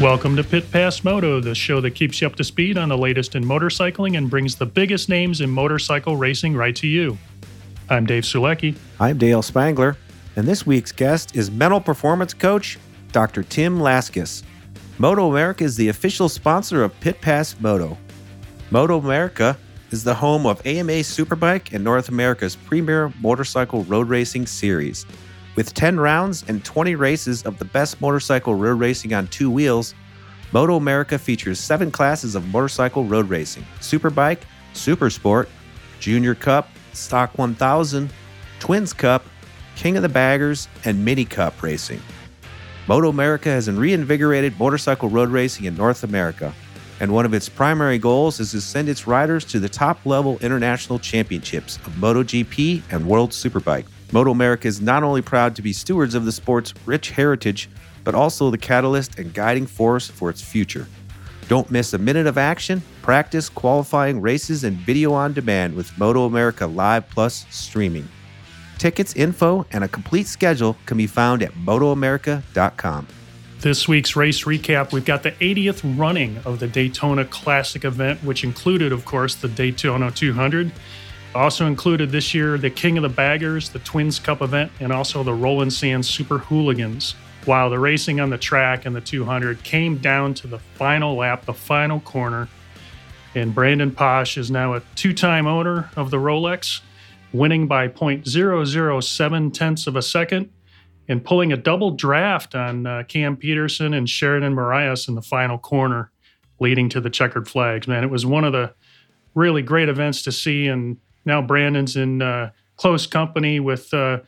Welcome to Pit Pass Moto, the show that keeps you up to speed on the latest in motorcycling and brings the biggest names in motorcycle racing right to you. I'm Dave Sulecki. I'm Dale Spangler, and this week's guest is mental performance coach Dr. Tim Laskis. Moto America is the official sponsor of Pit Pass Moto. Moto America is the home of AMA Superbike and North America's premier motorcycle road racing series. With 10 rounds and 20 races of the best motorcycle road racing on two wheels, Moto America features seven classes of motorcycle road racing Superbike, Super Sport, Junior Cup, Stock 1000, Twins Cup, King of the Baggers, and Mini Cup racing. Moto America has reinvigorated motorcycle road racing in North America, and one of its primary goals is to send its riders to the top level international championships of MotoGP and World Superbike. Moto America is not only proud to be stewards of the sport's rich heritage, but also the catalyst and guiding force for its future. Don't miss a minute of action, practice, qualifying races, and video on demand with Moto America Live Plus streaming. Tickets, info, and a complete schedule can be found at MotoAmerica.com. This week's race recap we've got the 80th running of the Daytona Classic event, which included, of course, the Daytona 200. Also included this year the King of the Baggers, the Twins Cup event, and also the Roland Sands Super Hooligans. While the racing on the track and the 200 came down to the final lap, the final corner, and Brandon Paasch is now a two time owner of the Rolex, winning by 0.007 tenths of a second and pulling a double draft on uh, Cam Petersen and Sheridan Morais in the final corner, leading to the checkered flags. Man, it was one of the really great events to see. And now Brandon's in uh, close company with uh,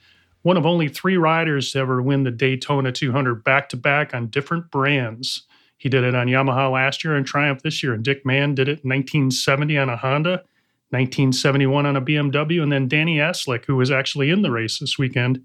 one of only three riders to ever win the Daytona 200 back to back on different brands. He did it on Yamaha last year and Triumph this year. And Dick Mann did it in 1970 on a Honda, 1971 on a BMW. And then Danny Eslick, who was actually in the race this weekend,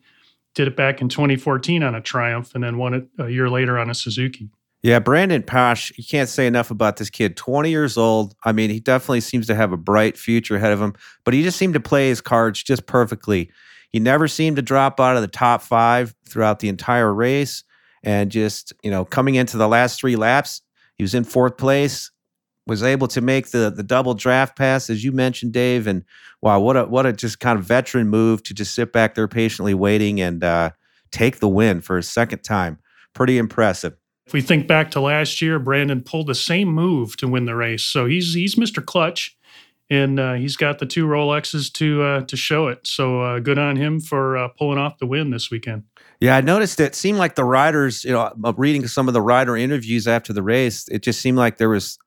did it back in 2014 on a Triumph and then won it a year later on a Suzuki. Yeah, Brandon Paasch, you can't say enough about this kid. 20 years old. I mean, he definitely seems to have a bright future ahead of him, but he just seemed to play his cards just perfectly. He never seemed to drop out of the top five throughout the entire race. And just, you know, coming into the last three laps, he was in fourth place, was able to make the the double draft pass, as you mentioned, Dave. And wow, what a what a just kind of veteran move to just sit back there patiently waiting and uh, take the win for a second time. Pretty impressive. If we think back to last year, Brandon pulled the same move to win the race. So he's he's Mr. Clutch, and uh, he's got the two Rolexes to uh, to show it. So uh, good on him for uh, pulling off the win this weekend. Yeah, I noticed it seemed like the riders, you know, reading some of the rider interviews after the race, it just seemed like there was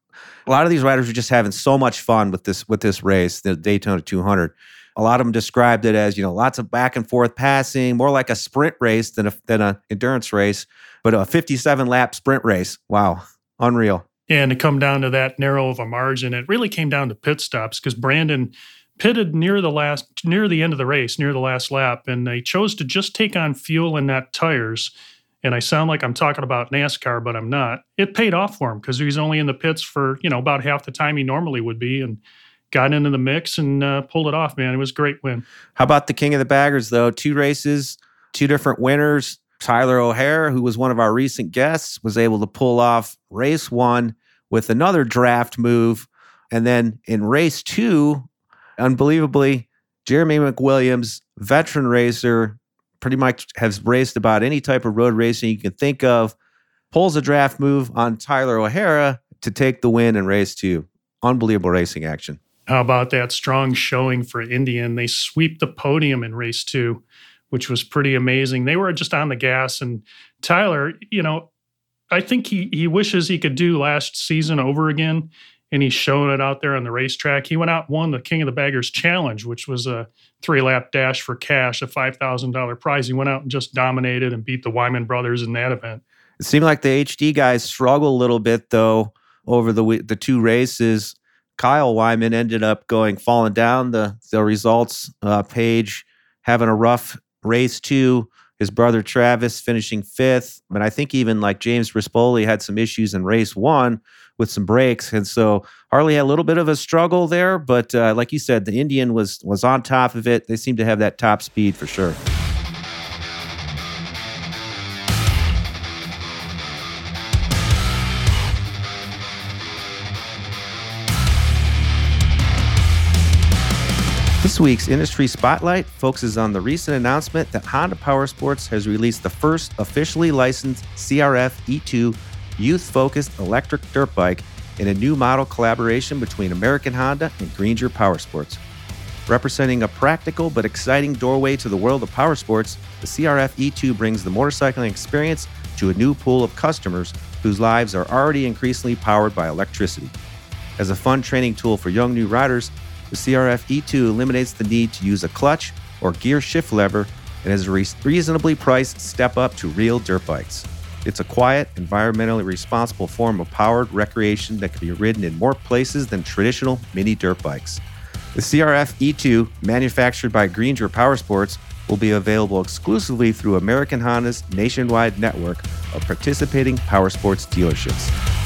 a lot of these riders were just having so much fun with this with this race, the Daytona 200. A lot of them described it as you know lots of back and forth passing, more like a sprint race than a than an endurance race, but a 57 lap sprint race. Wow, unreal. And to come down to that narrow of a margin, it really came down to pit stops because Brandon pitted near the last near the end of the race, near the last lap, and they chose to just take on fuel and not tires. And I sound like I'm talking about NASCAR, but I'm not. It paid off for him because he's only in the pits for you know about half the time he normally would be, and got into the mix and uh, pulled it off. Man, it was a great win. How about the King of the Baggers though? Two races, two different winners. Tyler O'Hara, who was one of our recent guests, was able to pull off race one with another draft move. And then in race two, unbelievably, Jeremy McWilliams, veteran racer, pretty much has raced about any type of road racing you can think of, pulls a draft move on Tyler O'Hara to take the win in race two. Unbelievable racing action. How about that strong showing for Indian? They sweep the podium in race two, which was pretty amazing. They were just on the gas, and Tyler, you know, I think he he wishes he could do last season over again, and he's showing it out there on the racetrack. He went out won the King of the Baggers Challenge, which was a three lap dash for cash, a five thousand dollar prize. He went out and just dominated and beat the Wyman brothers in that event. It seemed like the HD guys struggled a little bit though over the the two races. Kyle Wyman ended up going falling down the the results uh, page, having a rough race two. His brother Travis finishing fifth, but I think even like James Rispoli had some issues in race one with some brakes, and so Harley had a little bit of a struggle there. But uh, like you said, the Indian was was on top of it. They seem to have that top speed for sure. This week's Industry Spotlight focuses on the recent announcement that Honda Powersports has released the first officially licensed CRF E2 youth focused electric dirt bike in a new model collaboration between American Honda and Greenger Powersports. Representing a practical but exciting doorway to the world of powersports, the CRF E2 brings the motorcycling experience to a new pool of customers whose lives are already increasingly powered by electricity. As a fun training tool for young new riders, the CRF E2 eliminates the need to use a clutch or gear shift lever and is a reasonably priced step up to real dirt bikes. It's a quiet, environmentally responsible form of powered recreation that can be ridden in more places than traditional mini dirt bikes. The CRF E2, manufactured by Greenger Powersports, will be available exclusively through American Honda's nationwide network of participating powersports dealerships.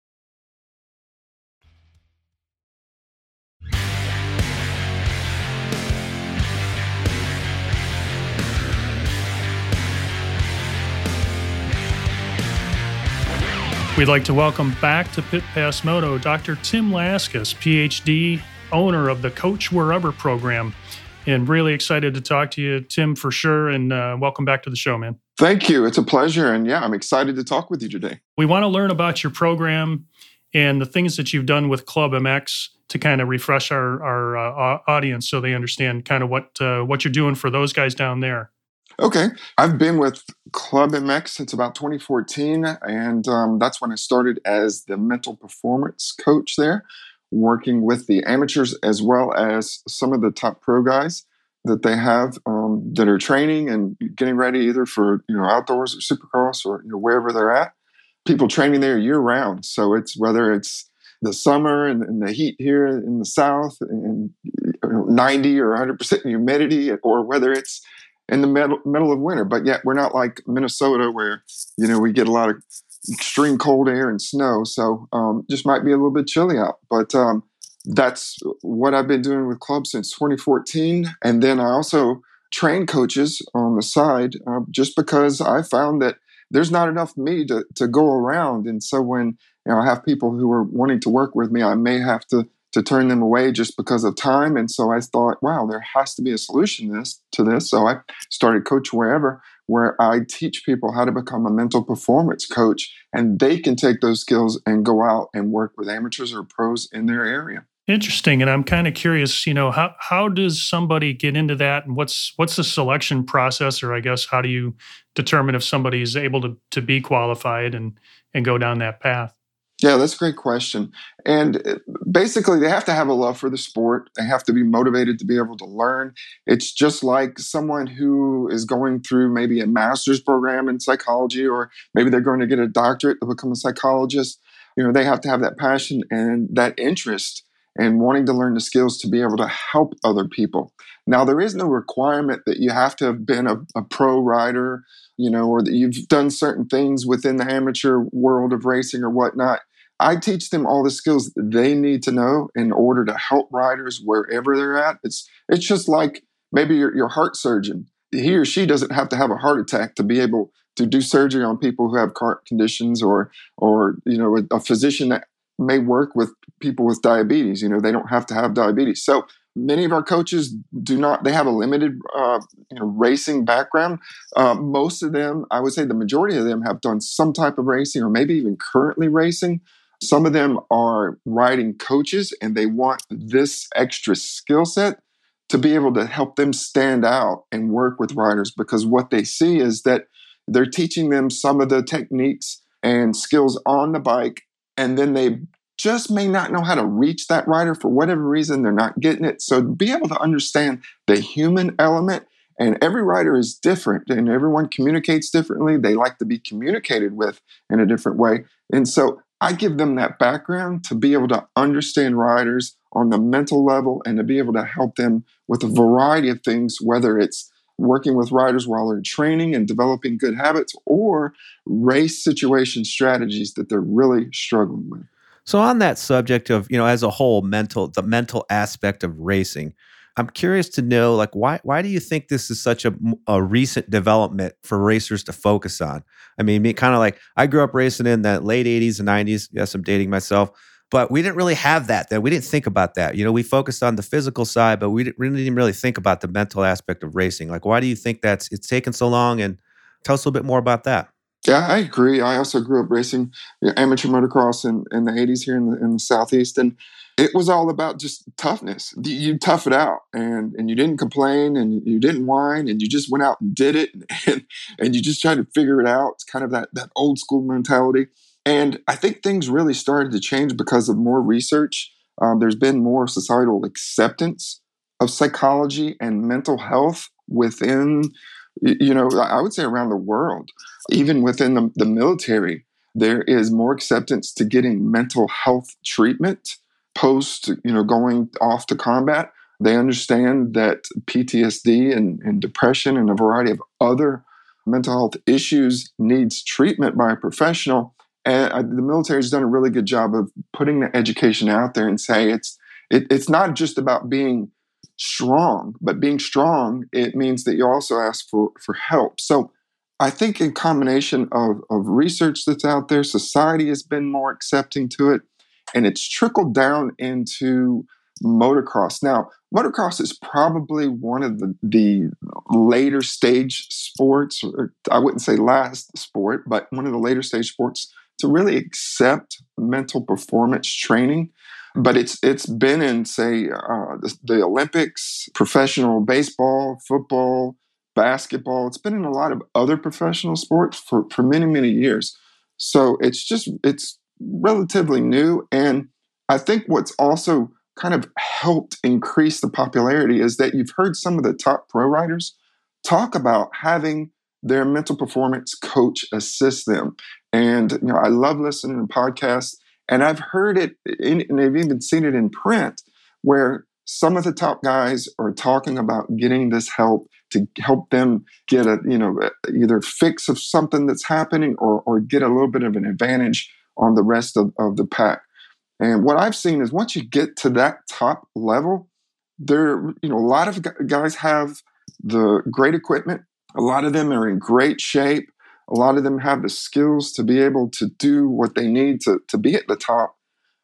We'd like to welcome back to Pit Pass Moto Dr. Tim Laskis, PhD, owner of the Coach Wherever program. And really excited to talk to you, Tim, for sure. And uh, welcome back to the show, man. Thank you. It's a pleasure. And yeah, I'm excited to talk with you today. We want to learn about your program and the things that you've done with Club MX to kind of refresh our, our uh, audience so they understand kind of what, uh, what you're doing for those guys down there. Okay. I've been with Club MX since about 2014, and um, that's when I started as the mental performance coach there, working with the amateurs as well as some of the top pro guys that they have um, that are training and getting ready either for you know outdoors or supercross or you know wherever they're at. People training there year round, so it's whether it's the summer and, and the heat here in the south and you 90 or 100% humidity, or whether it's in the middle, middle of winter. But yet we're not like Minnesota where, you know, we get a lot of extreme cold air and snow. So um, just might be a little bit chilly out. But um, that's what I've been doing with clubs since 2014. And then I also train coaches on the side uh, just because I found that there's not enough me to, to go around. And so when you know, I have people who are wanting to work with me, I may have to to turn them away just because of time. And so I thought, wow, there has to be a solution this, to this. So I started Coach Wherever, where I teach people how to become a mental performance coach, and they can take those skills and go out and work with amateurs or pros in their area. Interesting, and I'm kind of curious. You know, how how does somebody get into that, and what's what's the selection process, or I guess how do you determine if somebody is able to to be qualified and and go down that path? Yeah, that's a great question. And uh, basically, they have to have a love for the sport. They have to be motivated to be able to learn. It's just like someone who is going through maybe a master's program in psychology, or maybe they're going to get a doctorate to become a psychologist. You know, they have to have that passion and that interest and wanting to learn the skills to be able to help other people. Now, there is no requirement that you have to have been a, a pro rider, you know, or that you've done certain things within the amateur world of racing or whatnot I teach them all the skills that they need to know in order to help riders wherever they're at. It's it's just like maybe your, your heart surgeon, he or she doesn't have to have a heart attack to be able to do surgery on people who have heart conditions or or you know a, a physician that may work with people with diabetes you know they don't have to have diabetes. So many of our coaches do not they have a limited uh, you know racing background. Uh, most of them i would say the majority of them have done some type of racing or maybe even currently racing some of them are riding coaches and they want this extra skill set to be able to help them stand out and work with riders because what they see is that they're teaching them some of the techniques and skills on the bike and then they just may not know how to reach that rider for whatever reason they're not getting it. So be able to understand the human element and every rider is different and everyone communicates differently. They like to be communicated with in a different way. And so i give them that background to be able to understand riders on the mental level and to be able to help them with a variety of things whether it's working with riders while they're training and developing good habits or race situation strategies that they're really struggling with. So on that subject of, you know, as a whole, mental the mental aspect of racing, I'm curious to know like why why do you think this is such a, a recent development for racers to focus on? I mean, me kind of like I grew up racing in the late 80s and 90s. Yes, I'm dating myself. But we didn't really have that. That we didn't think about that. You know, we focused on the physical side, but we didn't, we didn't really think about the mental aspect of racing. Like, why do you think that's it's taken so long? And tell us a little bit more about that. Yeah, I agree. I also grew up racing you know, amateur motocross in, in the 80s here in the, in the Southeast. And it was all about just toughness. You tough it out and, and you didn't complain and you didn't whine and you just went out and did it and, and you just tried to figure it out. It's kind of that, that old school mentality. And I think things really started to change because of more research. Um, there's been more societal acceptance of psychology and mental health within you know, I would say around the world, even within the, the military, there is more acceptance to getting mental health treatment post, you know, going off to combat. They understand that PTSD and, and depression and a variety of other mental health issues needs treatment by a professional. And the military has done a really good job of putting the education out there and say it's it, it's not just about being strong. But being strong, it means that you also ask for, for help. So I think in combination of, of research that's out there, society has been more accepting to it, and it's trickled down into motocross. Now, motocross is probably one of the, the later stage sports, I wouldn't say last sport, but one of the later stage sports to really accept mental performance training but it's it's been in say uh, the, the, Olympics, professional baseball, football, basketball. It's been in a lot of other professional sports for for many many years. So it's just it's relatively new, and I think what's also kind of helped increase the popularity is that you've heard some of the top pro writers talk about having their mental performance coach assist them. And you know, I love listening to podcasts and I've heard it, in, and I've even seen it in print, where some of the top guys are talking about getting this help to help them get a, you know, either fix of something that's happening or, or get a little bit of an advantage on the rest of, of the pack. And what I've seen is once you get to that top level, there, you know, a lot of guys have the great equipment. A lot of them are in great shape. A lot of them have the skills to be able to do what they need to, to be at the top,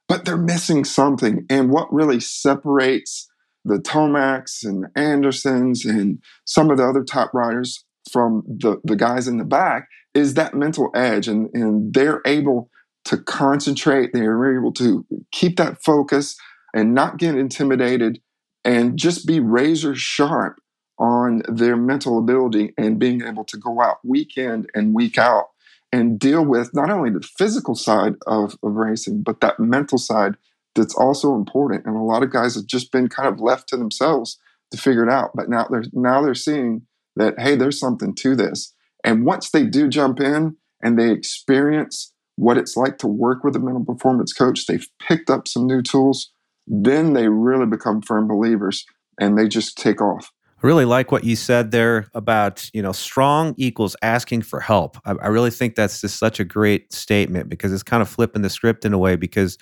but they're missing something. And what really separates the Tomacs and the Andersons and some of the other top riders from the, the guys in the back is that mental edge. And, and they're able to concentrate, they're able to keep that focus and not get intimidated and just be razor sharp on their mental ability and being able to go out weekend and week out and deal with not only the physical side of, of racing, but that mental side that's also important. And a lot of guys have just been kind of left to themselves to figure it out. But now they're now they're seeing that hey, there's something to this. And once they do jump in and they experience what it's like to work with a mental performance coach, they've picked up some new tools, then they really become firm believers and they just take off. I really like what you said there about, you know, strong equals asking for help. I, I, really think that's just such a great statement because it's kind of flipping the script in a way. Because,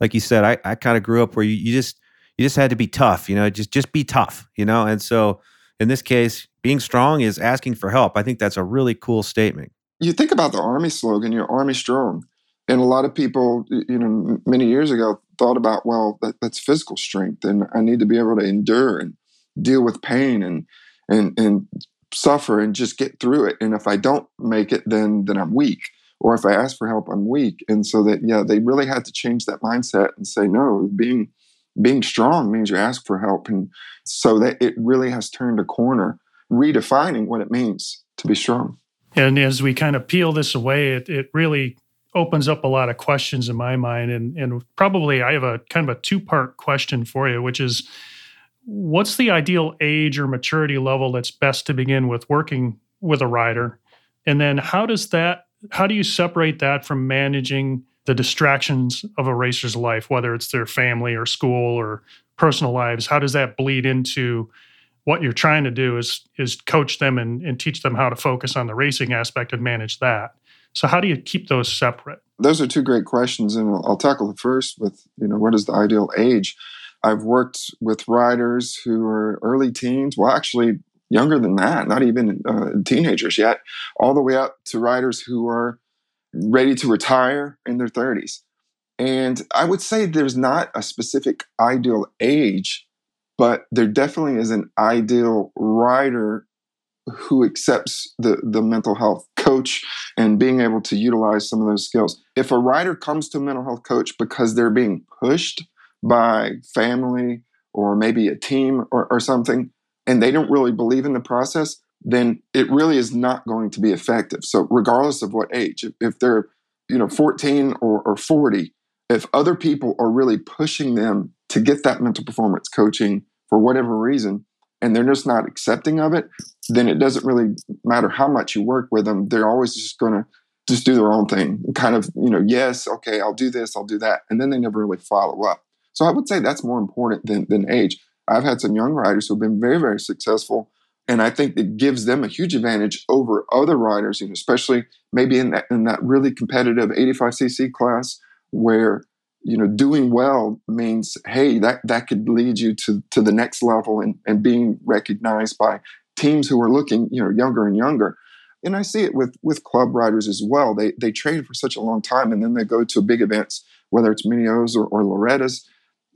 like you said, I, I kind of grew up where you, you just you just had to be tough, you know, just just be tough, you know. And so in this case, being strong is asking for help. I think that's a really cool statement. You think about the Army slogan, you're Army strong. And a lot of people, you know, many years ago thought about, well, that, that's physical strength and I need to be able to endure and deal with pain and, and, and suffer and just get through it. And if I don't make it, then, then I'm weak. Or if I ask for help, I'm weak. And so that, yeah, they really had to change that mindset and say, no, being, being strong means you ask for help. And so that it really has turned a corner, redefining what it means to be strong. And as we kind of peel this away, it, it really opens up a lot of questions in my mind. And, and probably I have a kind of a two part question for you, which is what's the ideal age or maturity level that's best to begin with working with a rider? And then how does that, how do you separate that from managing the distractions of a racer's life, whether it's their family or school or personal lives? How does that bleed into what you're trying to do is is coach them and, and teach them how to focus on the racing aspect and manage that. So how do you keep those separate? Those are two great questions, and I'll, tackle the first with you know what is the ideal age. I've worked with riders who are early teens, well, actually younger than that, not even uh, teenagers yet, all the way up to riders who are ready to retire in their 30s. And I would say there's not a specific ideal age but there definitely is an ideal rider who accepts the, the mental health coach and being able to utilize some of those skills. If a rider comes to a mental health coach because they're being pushed by family or maybe a team or, or something, and they don't really believe in the process, then it really is not going to be effective. So regardless of what age, if, if they're you know 14 or, or 40, if other people are really pushing them to get that mental performance coaching for whatever reason, and they're just not accepting of it, then it doesn't really matter how much you work with them. They're always just going to just do their own thing, kind of, you know, yes, okay, I'll do this, I'll do that. And then they never really follow up. So I would say that's more important than, than age. I've had some young riders who have been very, very successful. And I think it gives them a huge advantage over other riders, you know, especially maybe in that in that really competitive 85cc class where you know doing well means hey that that could lead you to to the next level and and being recognized by teams who are looking you know younger and younger. And i see it with with club riders as well. They they train for such a long time and then they go to big events whether it's Mini-O's or, or loretta's.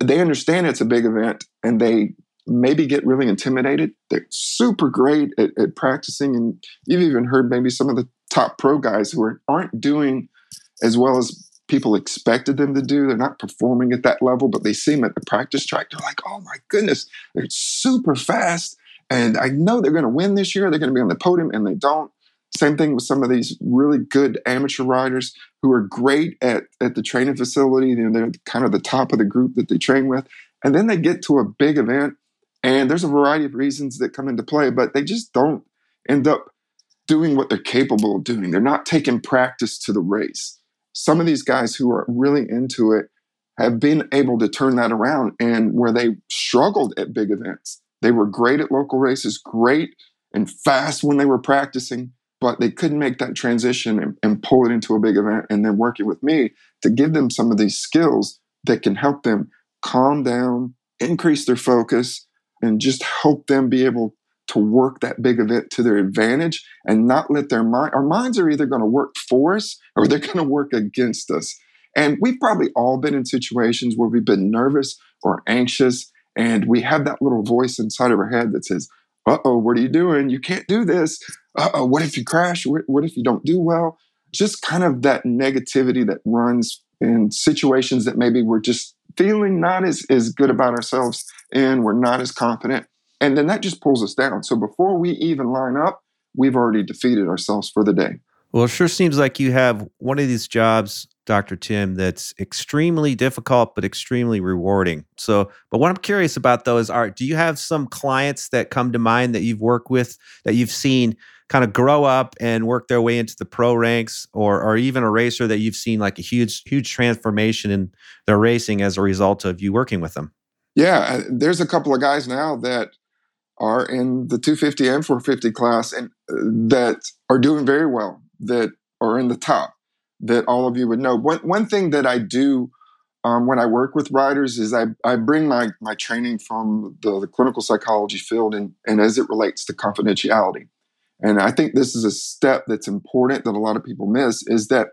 They understand it's a big event and they maybe get really intimidated. They're super great at, at practicing and you've even heard maybe some of the top pro guys who are, aren't doing as well as people expected them to do. They're not performing at that level, but they see them at the practice track. They're like, oh my goodness, they're super fast. And I know they're going to win this year. They're going to be on the podium, and they don't. Same thing with some of these really good amateur riders who are great at, at the training facility. You know, they're kind of the top of the group that they train with. And then they get to a big event, and there's a variety of reasons that come into play, but they just don't end up doing what they're capable of doing. They're not taking practice to the race some of these guys who are really into it have been able to turn that around and where they struggled at big events. They were great at local races, great and fast when they were practicing, but they couldn't make that transition and, and pull it into a big event. And then working with me to give them some of these skills that can help them calm down, increase their focus, and just help them be able to work that big event to their advantage and not let their mind, our minds are either going to work for us or they're going to work against us. And we've probably all been in situations where we've been nervous or anxious, and we have that little voice inside of our head that says, Uh oh, what are you doing? You can't do this. Uh oh, what if you crash? What if you don't do well? Just kind of that negativity that runs in situations that maybe we're just feeling not as, as good about ourselves and we're not as confident. And then that just pulls us down. So before we even line up, we've already defeated ourselves for the day. Well, it sure seems like you have one of these jobs, Dr. Tim, that's extremely difficult but extremely rewarding. So, but what I'm curious about though is are do you have some clients that come to mind that you've worked with that you've seen kind of grow up and work their way into the pro ranks or or even a racer that you've seen like a huge huge transformation in their racing as a result of you working with them? Yeah, uh, there's a couple of guys now that are in the 250 and 450 class and uh, that are doing very well, that are in the top, that all of you would know. One, one thing that I do um, when I work with riders is I, I bring my, my training from the, the clinical psychology field and, and as it relates to confidentiality. And I think this is a step that's important that a lot of people miss is that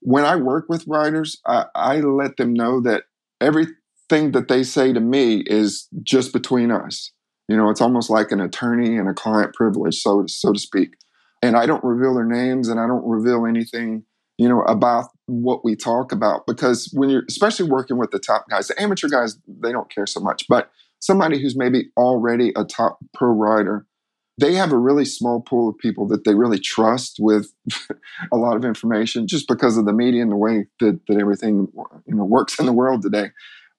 when I work with riders, I, I let them know that everything that they say to me is just between us. You know, it's almost like an attorney and a client privilege, so so to speak. And I don't reveal their names and I don't reveal anything, you know, about what we talk about because when you're especially working with the top guys, the amateur guys, they don't care so much. But somebody who's maybe already a top pro rider, they have a really small pool of people that they really trust with a lot of information just because of the media and the way that, that everything you know works in the world today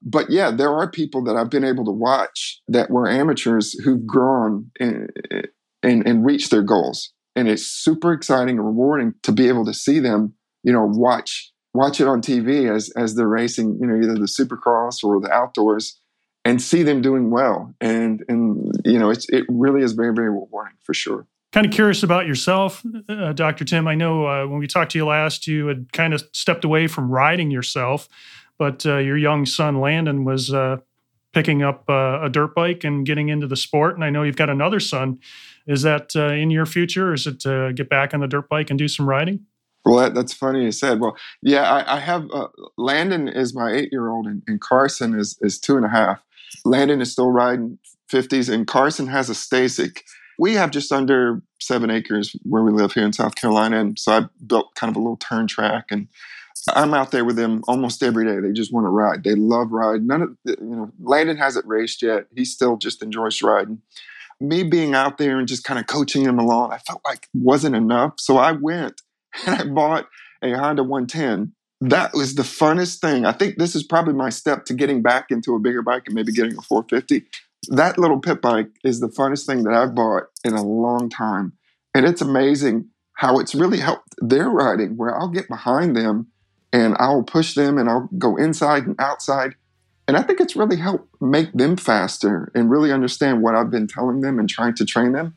but yeah there are people that i've been able to watch that were amateurs who've grown and, and, and reached their goals and it's super exciting and rewarding to be able to see them you know watch watch it on tv as as they're racing you know either the supercross or the outdoors and see them doing well. And and you know, it's it really is very very rewarding for sure. Kind of curious about yourself, uh, Dr. Tim. I know uh, when we talked to you last, you had kind of stepped away from riding yourself, but uh, your young son Landon was uh, picking up uh, a dirt bike and getting into the sport. And I know you've got another son. Is that uh, in your future? Is it to get back on the dirt bike and do some riding? Well, that, that's funny you said. Well, yeah, I, I have Landon is my eight year old, and, and Carson is is two and a half Landon is still riding 50s, and Carson has a Stacyc. We have just under seven acres where we live here in South Carolina, and so I built kind of a little turn track, and I'm out there with them almost every day. They just want to ride. They love riding. None of the, you know, Landon hasn't raced yet. He still just enjoys riding. Me being out there and just kind of coaching him along, I felt like wasn't enough, so I went and I bought a Honda 110 that was the funnest thing. I think this is probably my step to getting back into a bigger bike and maybe getting a 450. That little pit bike is the funnest thing that I've bought in a long time. And it's amazing how it's really helped their riding, where I'll get behind them and I'll push them and I'll go inside and outside. And I think it's really helped make them faster and really understand what I've been telling them and trying to train them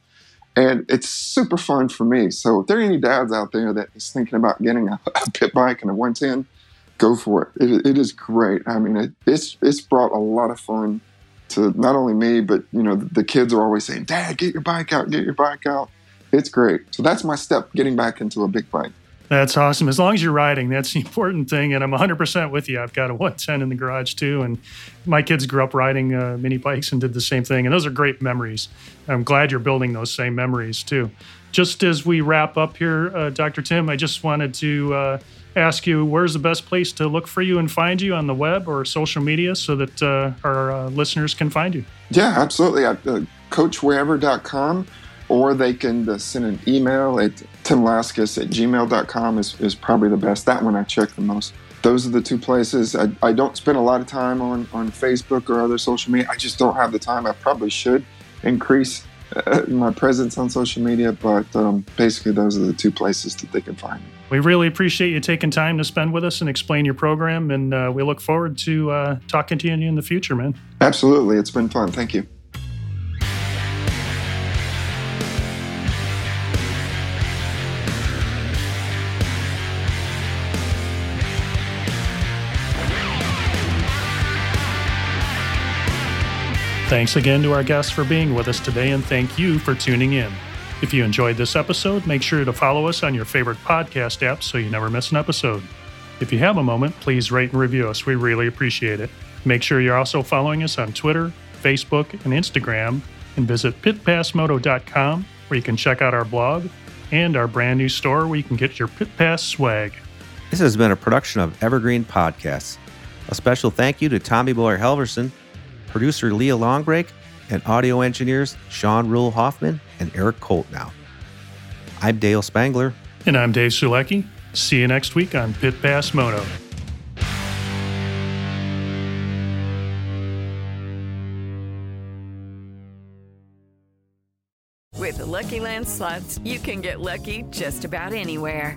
and it's super fun for me. So if there are any dads out there that is thinking about getting a, a pit bike and a 110, go for it. it. it is great. I mean, it, it's it's brought a lot of fun to not only me, but you know, the, the kids are always saying, "Dad, get your bike out, get your bike out." It's great. So that's my step getting back into a big bike. That's awesome. As long as you're riding, that's the important thing. And I'm 100% with you. I've got a 110 in the garage too. And my kids grew up riding uh, mini bikes and did the same thing. And those are great memories. I'm glad you're building those same memories too. Just as we wrap up here, uh, Dr. Tim, I just wanted to uh, ask you where's the best place to look for you and find you on the web or social media so that uh, our uh, listeners can find you? Yeah, absolutely. At uh, coachwherever.com or they can send an email at timlaskis at gmail.com is, is probably the best. That one I check the most. Those are the two places. I, I don't spend a lot of time on, on Facebook or other social media. I just don't have the time. I probably should increase uh, my presence on social media, but um, basically, those are the two places that they can find me. We really appreciate you taking time to spend with us and explain your program, and uh, we look forward to uh, talking to you in the future, man. Absolutely. It's been fun. Thank you. Thanks again to our guests for being with us today, and thank you for tuning in. If you enjoyed this episode, make sure to follow us on your favorite podcast app so you never miss an episode. If you have a moment, please rate and review us. We really appreciate it. Make sure you're also following us on Twitter, Facebook, and Instagram, and visit pitpassmoto.com where you can check out our blog and our brand new store where you can get your Pit Pass swag. This has been a production of Evergreen Podcasts. A special thank you to Tommy Boy Halverson producer Leah Longbrake, and audio engineers Sean Rule Hoffman and Eric Koltnow. I'm Dale Spangler. And I'm Dave Sulecki. See you next week on Pit Pass Moto. With the Lucky Land slots, you can get lucky just about anywhere.